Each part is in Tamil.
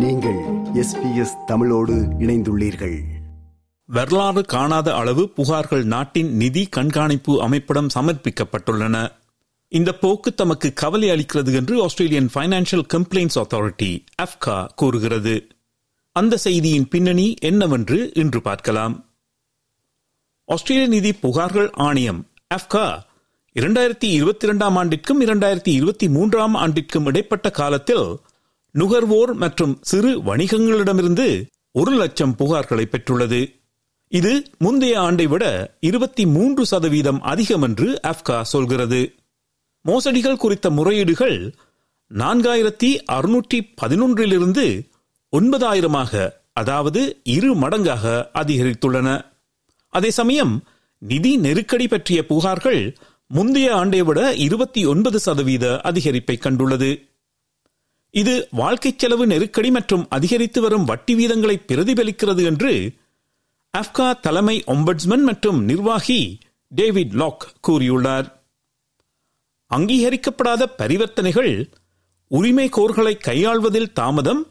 நீங்கள் எஸ்பிஎஸ் தமிழோடு இணைந்துள்ளீர்கள். வரலாறு காணாத அளவு புகார்கள் நாட்டின் நிதி கண்காணிப்பு அமைப்பிடம் சமர்ப்பிக்கப்பட்டுள்ளன. இந்த போக்கு தமக்கு கவலை அளிக்கிறது என்று Australian financial complaints authority AFCA கூறுகிறது. அந்த செய்தியின் பின்னணி என்னவென்று இன்று பார்க்கலாம். ஆஸ்திரேலிய நிதி புகார்கள் ஆணையம் அப்கா இரண்டாயிரத்தி இருபத்தி இரண்டாம் ஆண்டிற்கும் இரண்டாயிரத்தி இருபத்தி மூன்றாம் ஆண்டிற்கும் இடைப்பட்ட காலத்தில் நுகர்வோர் மற்றும் சிறு வணிகங்களிடமிருந்து ஒரு லட்சம் புகார்களை பெற்றுள்ளது. இது முந்தைய ஆண்டை விட இருபத்தி மூன்று சதவீதம் அதிகம் என்று அப்கா சொல்கிறது. மோசடிகள் குறித்த முறையீடுகள் நான்காயிரத்தி அறுநூற்றி பதினொன்றிலிருந்து ஒன்பதாயிரமாக அதாவது இரு மடங்காக அதிகரித்துள்ளன. அதே சமயம் நிதி நெருக்கடி பற்றிய புகார்கள் முந்தைய ஆண்டை விட இருபத்தி ஒன்பது சதவீத அதிகரிப்பை கண்டுள்ளது. இது வாழ்க்கை செலவு நெருக்கடி மற்றும் அதிகரித்து வரும் வட்டி வீதங்களை பிரதிபலிக்கிறது என்று அப்கா தலைமை ஒம்பட்ஸ்மன் மற்றும் நிர்வாகி டேவிட் லாக் கூறியுள்ளார். அங்கீகரிக்கப்படாத பரிவர்த்தனைகள் உரிமை கோர்களை கையாள்வதில் தாமதம்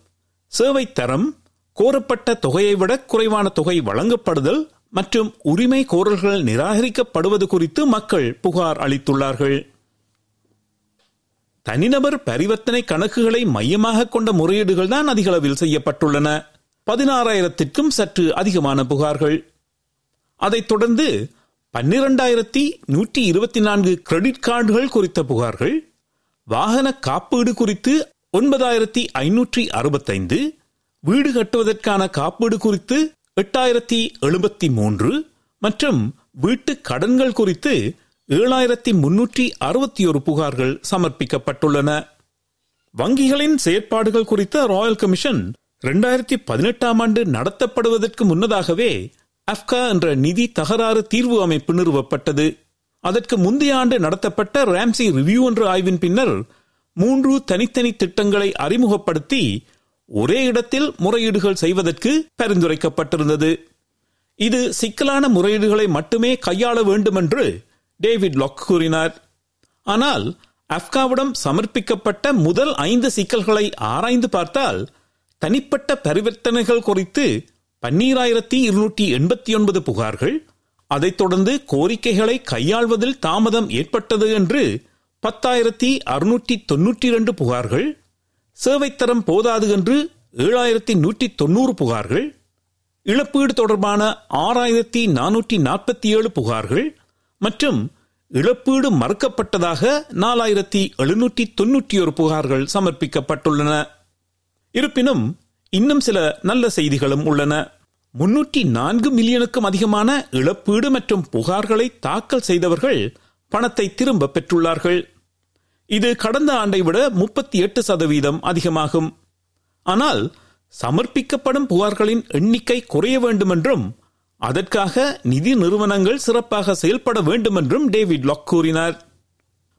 சேவை தரம் கோரப்பட்ட தொகையை விட குறைவான தொகை வழங்கப்படுதல் மற்றும் உரிமை கோரல்கள் நிராகரிக்கப்படுவது குறித்து மக்கள் புகார் அளித்துள்ளார்கள். தனிநபர் பரிவர்த்தனை கணக்குகளை மையமாக கொண்ட முறையீடுகள் தான் அதிக அளவில் செய்யப்பட்டுள்ளன. பதினாறாயிரத்திற்கும் சற்று அதிகமான புகார்கள். அதைத் தொடர்ந்து பன்னிரண்டாயிரத்தி நூற்றி இருபத்தி நான்கு கிரெடிட் கார்டுகள் குறித்த புகார்கள் வாகன காப்பீடு குறித்து ஒன்பதாயிரத்தி ஐநூற்றி அறுபத்தைந்து வீடு கட்டுவதற்கான காப்பீடு குறித்து எட்டாயிரத்தி எழுபத்தி மூன்று மற்றும் வீட்டு கடன்கள் குறித்து ஏழாயிரத்தி முன்னூற்றி அறுபத்தி ஒரு புகார்கள் சமர்ப்பிக்கப்பட்டுள்ளன. வங்கிகளின் செயற்பாடுகள் குறித்த ராயல் கமிஷன் இரண்டாயிரத்தி பதினெட்டாம் ஆண்டு நடத்தப்படுவதற்கு முன்னதாகவே அப்கா என்ற நிதி தகராறு தீர்வு அமைப்பு நிறுவப்பட்டது. அதற்கு முந்தைய ஆண்டு நடத்தப்பட்ட ராம்சி ரிவ்யூ என்ற ஆய்வின் பின்னர் மூன்று தனித்தனி திட்டங்களை அறிமுகப்படுத்தி ஒரே இடத்தில் முறையீடுகள் செய்வதற்கு பரிந்துரைக்கப்பட்டிருந்தது. இது சிக்கலான முறையீடுகளை மட்டுமே கையாள வேண்டும் என்று டேவிட் லாக் கூறினார் ஆனால் அப்காவிடம் சமர்ப்பிக்கப்பட்ட முதல் ஐந்து சிக்கல்களை ஆராய்ந்து பார்த்தால் தனிப்பட்ட பரிவர்த்தனைகள் குறித்து பன்னீராயிரத்தி இருநூற்றி எண்பத்தி ஒன்பது புகார்கள் அதைத் தொடர்ந்து கோரிக்கைகளை கையாள்வதில் தாமதம் ஏற்பட்டது என்று பத்தாயிரத்தி அறுநூற்றி தொன்னூற்றி இரண்டு புகார்கள் சேவைத்தரம் போதாது என்று ஏழாயிரத்தி நூற்றி தொன்னூறு புகார்கள் இழப்பீடு தொடர்பான ஆறாயிரத்தி நானூற்றி நாற்பத்தி ஏழு புகார்கள் மற்றும் இழப்பீடு மறுக்கப்பட்டதாக நாலாயிரத்தி எழுநூற்றி தொன்னூற்றி ஒரு புகார்கள் சமர்ப்பிக்கப்பட்டுள்ளன. இருப்பினும் இன்னும் சில நல்ல செய்திகளும் உள்ளன. முன்னூற்றி நான்கு மில்லியனுக்கும் அதிகமான இழப்பீடு மற்றும் புகார்களை தாக்கல் செய்தவர்கள் பணத்தை திரும்ப பெற்றுள்ளார்கள். இது கடந்த ஆண்டை விட முப்பத்தி எட்டு சதவீதம் அதிகமாகும். ஆனால் சமர்ப்பிக்கப்படும் புகார்களின் எண்ணிக்கை குறைய வேண்டும் என்றும் அதற்காக நிதி நிறுவனங்கள் சிறப்பாக செயல்பட வேண்டும் என்றும் டேவிட் லாக் கூறினார்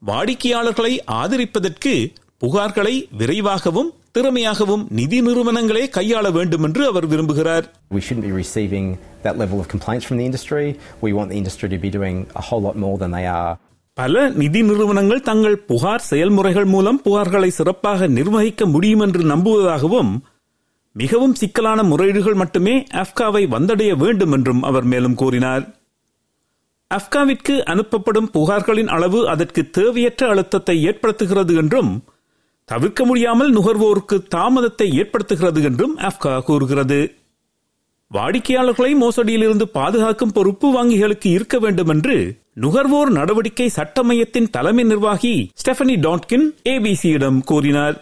வாடிக்கையாளர்களை ஆதரிப்பதற்கு புகார்களை விரைவாகவும் திறமையாகவும் நிதி நிறுவனங்களே கையாள வேண்டும் என்று அவர் விரும்புகிறார் We shouldn't be receiving that level of complaints from the industry. We want the industry to be doing a whole lot more than they are. பல நிதி நிறுவனங்கள் தங்கள் புகார் செயல்முறைகள் மூலம் புகார்களை சிறப்பாக நிர்வகிக்க முடியும் என்று நம்புவதாகவும் மிகவும் சிக்கலான முறையீடுகள் மட்டுமே அப்காவை வந்தடைய வேண்டும் என்றும் அவர் மேலும் கூறினார். அப்காவிற்கு அனுப்பப்படும் புகார்களின் அளவு அதற்கு தேவையற்ற அழுத்தத்தை ஏற்படுத்துகிறது என்றும் தவிர்க்க முடியாமல் நுகர்வோருக்கு தாமதத்தை ஏற்படுத்துகிறது என்றும் அப்கா கூறுகிறது. வாடிக்கையாளர்களை மோசடியிலிருந்து பாதுகாக்கும் பொறுப்பு வங்கிகளுக்கு இருக்க வேண்டும் என்று நுகர்வோர் நடவடிக்கை சட்ட மையத்தின் தலைமை நிர்வாகி ஸ்டெஃபனி டாட்கின் ஏபிசியிடம் கூறினார்.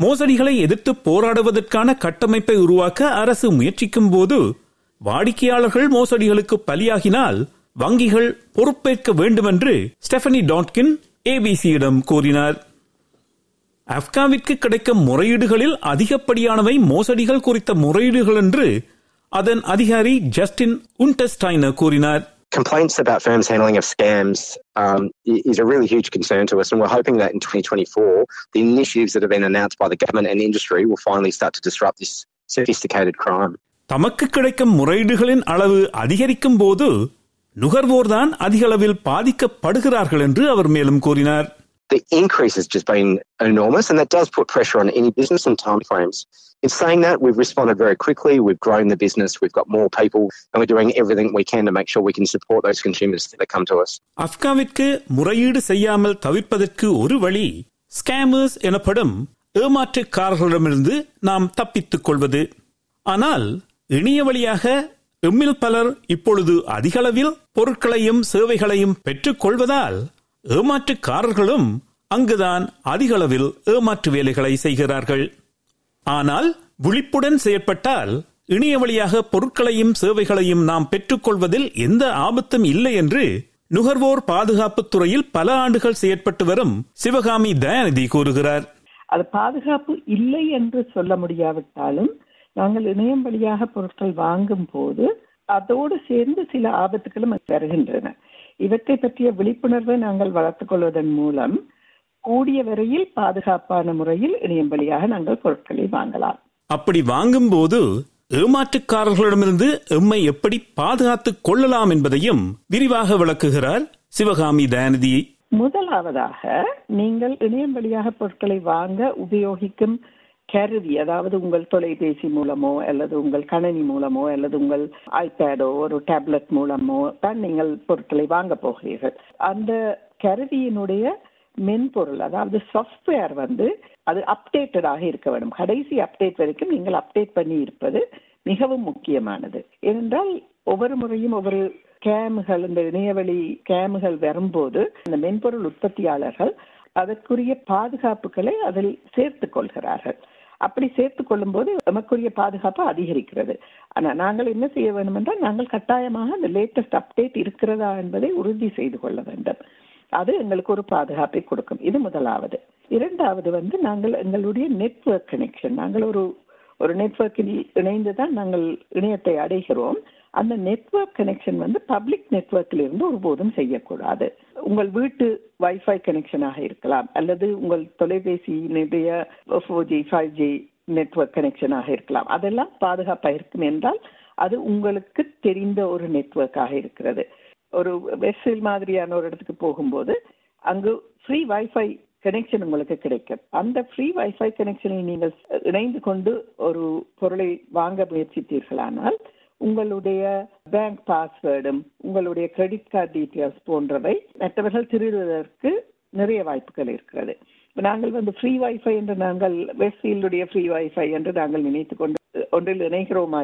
மோசடிகளை எதிர்த்து போராடுவதற்கான கட்டமைப்பை உருவாக்க அரசு முயற்சிக்கும் போது வாடிக்கையாளர்கள் மோசடிகளுக்கு பலியாகினால் வங்கிகள் பொறுப்பேற்க வேண்டும் என்று ஸ்டெஃபனி டாட்கின் ஏபிசியிடம் கூறினார். அப்காவிற்கு கிடைக்கும் முறையீடுகளில் அதிகப்படியானவை மோசடிகள் குறித்த முறையீடுகள் என்று அதன் அதிகாரி ஜஸ்டின் உண்டஸ்டைனர் கூறினார். Complaints about firms handling of scams um, is a really huge concern to us, and we're hoping that in 2024, the initiatives that have been announced by the government and industry will finally start to disrupt this sophisticated crime. தமக்கு கிடைக்கும் முறையீடுகளின் அளவு அதிகரிக்கும் போது நுகர்வோர்தான் அதிக அளவில் பாதிக்கப்படுகிறார்கள் என்று அவர் மேலும் கூறினார் the increase has just been enormous, and that does put pressure on any business and timeframes. In saying that, we've responded very quickly. We've grown the business. We've got more people, and we're doing everything we can to make sure we can support those consumers that come to us. அஃப்காவிற்கு முறையீடு செய்யாமல் தவிர்ப்பதற்கு ஒரு வழி ஸ்கேமர்ஸ் எனப்படும் ஏமாற்றுக்காரர்களிடமிருந்து நாம் தப்பித்துக் கொள்வது ஆனால் இணைய வழியாக எம்மில் பலர் இப்பொழுது அதிகளவில் பொருட்களையும் சேவைகளையும் பெற்றுக் கொள்வதால் ஏமாற்றுக்காரர்களும் அங்குதான் அதிகளவில் ஏமாற்று வேலைகளை செய்கிறார்கள். ஆனால் விழிப்புடன் செயற்பட்டால் இணைய வழியாக பொருட்களையும் சேவைகளையும் நாம் பெற்றுக்கொள்வதில் எந்த ஆபத்தும் இல்லை என்று நுகர்வோர் பாதுகாப்பு துறையில் பல ஆண்டுகள் செயற்பட்டு வரும் சிவகாமி தயாநிதி கூறுகிறார். அது பாதுகாப்பு இல்லை என்று சொல்ல முடியாவிட்டாலும் நாங்கள் இணையம் வழியாக பொருட்கள் வாங்கும் போது அதோடு சேர்ந்து சில ஆபத்துகளும் வருகின்றன. இவற்றை பற்றிய விழிப்புணர்வை நாங்கள் வளர்த்துக் கொள்வதன் மூலம் கூடிய வரையில் பாதுகாப்பான முறையில் இணையம் வழியாக நாங்கள் பொருட்களை வாங்கலாம். அப்படி வாங்கும்போது ஏமாற்றுக்காரர்களிடமிருந்து எம்மை எப்படி பாதுகாத்துக் கொள்ளலாம் என்பதையும் விரிவாக விளக்குகிறார் சிவகாமி தயாநிதி. முதலாவதாக நீங்கள் இணையம் வழியாக பொருட்களை வாங்க உபயோகிக்கும் கருவி அதாவது உங்கள் தொலைபேசி மூலமோ அல்லது உங்கள் கணனி மூலமோ அல்லது உங்கள் ஐபேடோ ஒரு டேப்லெட் மூலமோ தான் நீங்கள் பொருட்களை வாங்க போகிறீர்கள். அந்த கருவியினுடைய மென்பொருள் அதாவது சாஃப்ட்வேர் வந்து அது அப்டேட்டடாக இருக்க வேண்டும். கடைசி அப்டேட் வரைக்கும் நீங்கள் அப்டேட் பண்ணி இருப்பது மிகவும் முக்கியமானது. ஏனென்றால் ஒவ்வொரு முறையும் ஒவ்வொரு கேமுகள் இந்த இணையவழி கேமுகள் வரும்போது அந்த மென்பொருள் உற்பத்தியாளர்கள் அதற்குரிய பாதுகாப்புகளை அதில் சேர்த்து கொள்கிறார்கள். அப்படி சேர்த்து கொள்ளும் போது நமக்குரிய பாதுகாப்பு அதிகரிக்கிறது. ஆனால் நாங்கள் என்ன செய்ய வேண்டும் என்றால் நாங்கள் கட்டாயமாக அந்த லேட்டஸ்ட் அப்டேட் இருக்கிறதா என்பதை உறுதி செய்து கொள்ள வேண்டும். அது எங்களுக்கு ஒரு பாதுகாப்பை கொடுக்கும். இது முதலாவது. இரண்டாவது வந்து நாங்கள் எங்களுடைய நெட்வொர்க் கனெக்ஷன் நாங்கள் ஒரு ஒரு நெட்வொர்க்கில் இணைந்து தான் நாங்கள் இணையத்தை அடைகிறோம். அந்த நெட்வொர்க் கனெக்ஷன் வந்து பப்ளிக் நெட்வொர்க்கில் இருந்து ஒருபோதும் செய்யக்கூடாது. உங்கள் வீட்டு வைஃபை கனெக்ஷனாக இருக்கலாம் அல்லது உங்கள் தொலைபேசியினுடைய four G five G network கனெக்ஷனாக இருக்கலாம். அதெல்லாம் பாதுகாப்பாக இருக்கும் என்றால் அது உங்களுக்கு தெரிந்த ஒரு நெட்ஒர்க்காக இருக்கிறது. ஒரு வெஸ்டில் மாதிரியான ஒரு இடத்துக்கு போகும்போது அங்கு ஃப்ரீ வைஃபை கனெக்ஷன் உங்களுக்கு கிடைக்கும். அந்த ஃப்ரீ வைஃபை கனெக்ஷனை நீங்கள் இணைந்து கொண்டு ஒரு பொருளை வாங்க முயற்சித்தீர்களானால் உங்களுடைய பேங்க் பாஸ்வேர்டும் உங்களுடைய கிரெடிட் கார்டு டீட்டெயில்ஸ் போன்றவை மற்றவர்கள் திருடுவதற்கு நிறைய வாய்ப்புகள் இருக்கிறது. நாங்கள் வந்து ஃப்ரீ வைஃபை என்று நாங்கள் வெஸ்ட்ஃபீல்டுடைய ஃப்ரீ வைஃபை என்று நாங்கள் நினைத்து கொண்டு ஒன்றில் இணைகிறோமா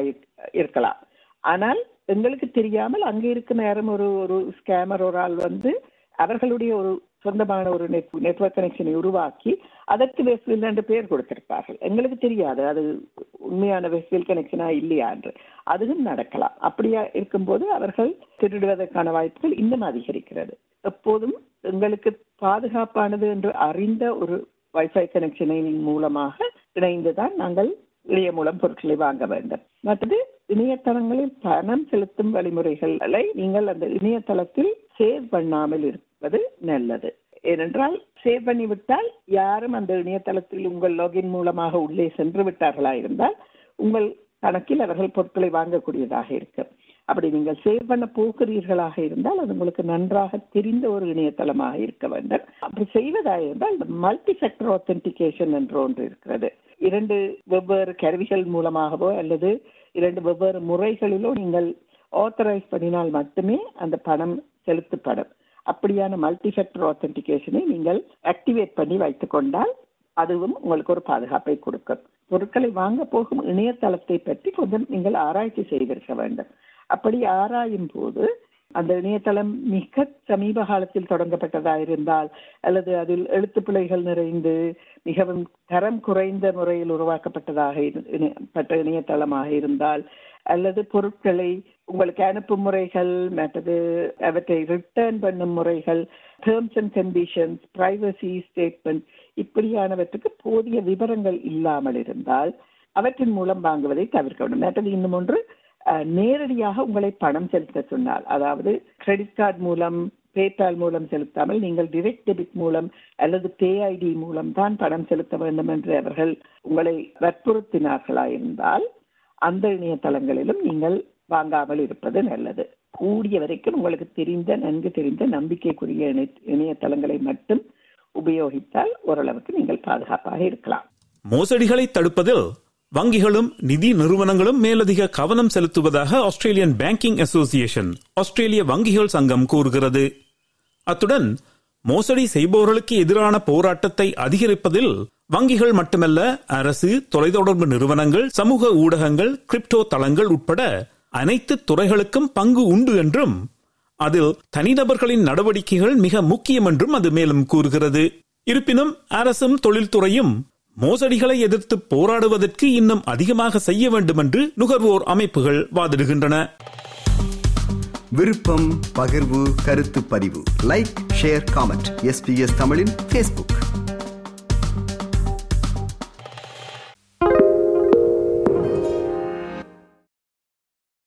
இருக்கலாம். ஆனால் எங்களுக்கு தெரியாமல் அங்கே இருக்கும் நேரம் ஒரு ஒரு ஸ்கேமர் ஒரு ஆள் வந்து அவர்களுடைய ஒரு சொந்தமான ஒரு நெட் நெட்ஒர்க் கனெக்ஷனை உருவாக்கி அதற்கு வெஸ்ட்ஃபீல்டு என்று பெயர் கொடுத்திருப்பார்கள். எங்களுக்கு தெரியாது. அது உண்மையான வெஸ்ட்ஃபீல்ட் கனெக்ஷனா இல்லையா என்று. அதுவும் நடக்கலாம். அப்படியா இருக்கும்போது அவர்கள் திருடுவதற்கான வாய்ப்புகள் இன்னும் அதிகரிக்கிறது. எப்போதும் எங்களுக்கு பாதுகாப்பானது என்று அறிந்த ஒரு வைஃபை கனெக்ஷனின் மூலமாக இணைந்துதான் நாங்கள் இணைய மூலம் பொருட்களை வாங்க வேண்டும். மற்றது இணையதளங்களில் பணம் செலுத்தும் வழிமுறைகளை நீங்கள் அந்த இணையதளத்தில் சேவ் பண்ணாமல் இருப்பது நல்லது. ஏனென்றால் சேவ் பண்ணிவிட்டால் யாரும் அந்த இணையதளத்தில் உங்கள் லாகின் மூலமாக உள்ளே சென்று விட்டார்களா இருந்தால் உங்கள் கணக்கில் அவர்கள் பொருட்களை வாங்கக்கூடியதாக இருக்கும். அப்படி நீங்கள் சேவ் பண்ண போகிறீர்களாக இருந்தால் அது உங்களுக்கு நன்றாக தெரிந்த ஒரு இணையதளமாக இருக்க வேண்டும். அப்படி செய்வதாக இருந்தால் மல்டி ஃபேக்டர் ஆத்தென்டிகேஷன் என்று ஒன்று இருக்கிறது. இரண்டு வெவ்வேறு கருவிகள் மூலமாகவோ அல்லது இரண்டு வெவ்வேறு முறைகளிலோ நீங்கள் ஆத்தரைஸ் பண்ணினால் மட்டுமே அந்த பணம் செலுத்தப்படும். அப்படியான மல்டி ஃபேக்டர் ஆத்தென்டிகேஷனை நீங்கள் ஆக்டிவேட் பண்ணி வைத்துக் கொண்டால் அதுவும் உங்களுக்கு ஒரு பாதுகாப்பை கொடுக்கும். பொருட்களை வாங்க போகும் இணையதளத்தை பற்றி கொஞ்சம் நீங்கள் ஆராய்ச்சி செய்திருக்க வேண்டும். அப்படி ஆராயும் போது அந்த இணையதளம் மிக சமீப காலத்தில் தொடங்கப்பட்டதா இருந்தால் அல்லது அதில் எழுத்து பிழைகள் நிறைந்து மிகவும் தரம் குறைந்த முறையில் உருவாக்கப்பட்டதாக பட்ட இணையதளமாக இருந்தால் அல்லது பொருட்களை உங்களுக்கு அனுப்பும் முறைகள் மற்றது அவற்றை ரிட்டர்ன் பண்ணும் முறைகள் terms and conditions privacy statement இப்படியானவற்றுக்கு போதிய விவரங்கள் இல்லாமல் இருந்தால் அவற்றின் மூலம் வாங்குவதை தவிர்க்க வேண்டும் மற்றது இன்னும் ஒன்று நேரடியாக உங்களை பணம் செலுத்த சொன்னால் அதாவது கிரெடிட் கார்டு மூலம் பேபால் மூலம் செலுத்தாமல் நீங்கள் டிரெக்ட் டெபிட் மூலம் அல்லது பேஐடி மூலம் தான் பணம் செலுத்த வேண்டும் என்று அவர்கள் உங்களை வற்புறுத்தினார்களா இருந்தால் அந்த இணையதளங்களிலும் நீங்கள் வாங்காமல் இருப்பது நல்லது. கூடிய வரைக்கும் உங்களுக்கு தெரிந்த நன்கு தெரிந்த நம்பிக்கைக்குரிய இணையதளங்களை மட்டும் உபயோகித்தால் ஓரளவுக்கு நீங்கள் பாதுகாப்பாக இருக்கலாம். மோசடிகளை தடுப்பதில் வங்கிகளும் நிதி நிறுவனங்களும் மேலதிக கவனம் செலுத்துவதாக ஆஸ்திரேலியன் பேங்கிங் அசோசியேஷன் ஆஸ்திரேலிய வங்கிகள் சங்கம் கூறுகிறது. அத்துடன் மோசடி செய்பவர்களுக்கு எதிரான போராட்டத்தை அதிகரிப்பதில் வங்கிகள் மட்டுமல்ல அரசு தொலைத்தொடர்பு நிறுவனங்கள் சமூக ஊடகங்கள் கிரிப்டோ தளங்கள் உட்பட அனைத்து துறைகளுக்கும் பங்கு உண்டு என்றும் அதில் தனிநபர்களின் நடவடிக்கைகள் மிக முக்கியம் என்றும் அது மேலும் கூறுகிறது. இருப்பினும் அரசும் தொழில்துறையும் மோசடிகளை எதிர்த்து போராடுவதற்கு இன்னும் அதிகமாக செய்ய வேண்டும் என்று நுகர்வோர் அமைப்புகள் வாதிடுகின்றன. விருப்பம் பகிர்வு கருத்து பதிவு. லைக் ஷேர் காமெண்ட் எஸ்பிஎஸ் தமிழின் ஃபேஸ்புக்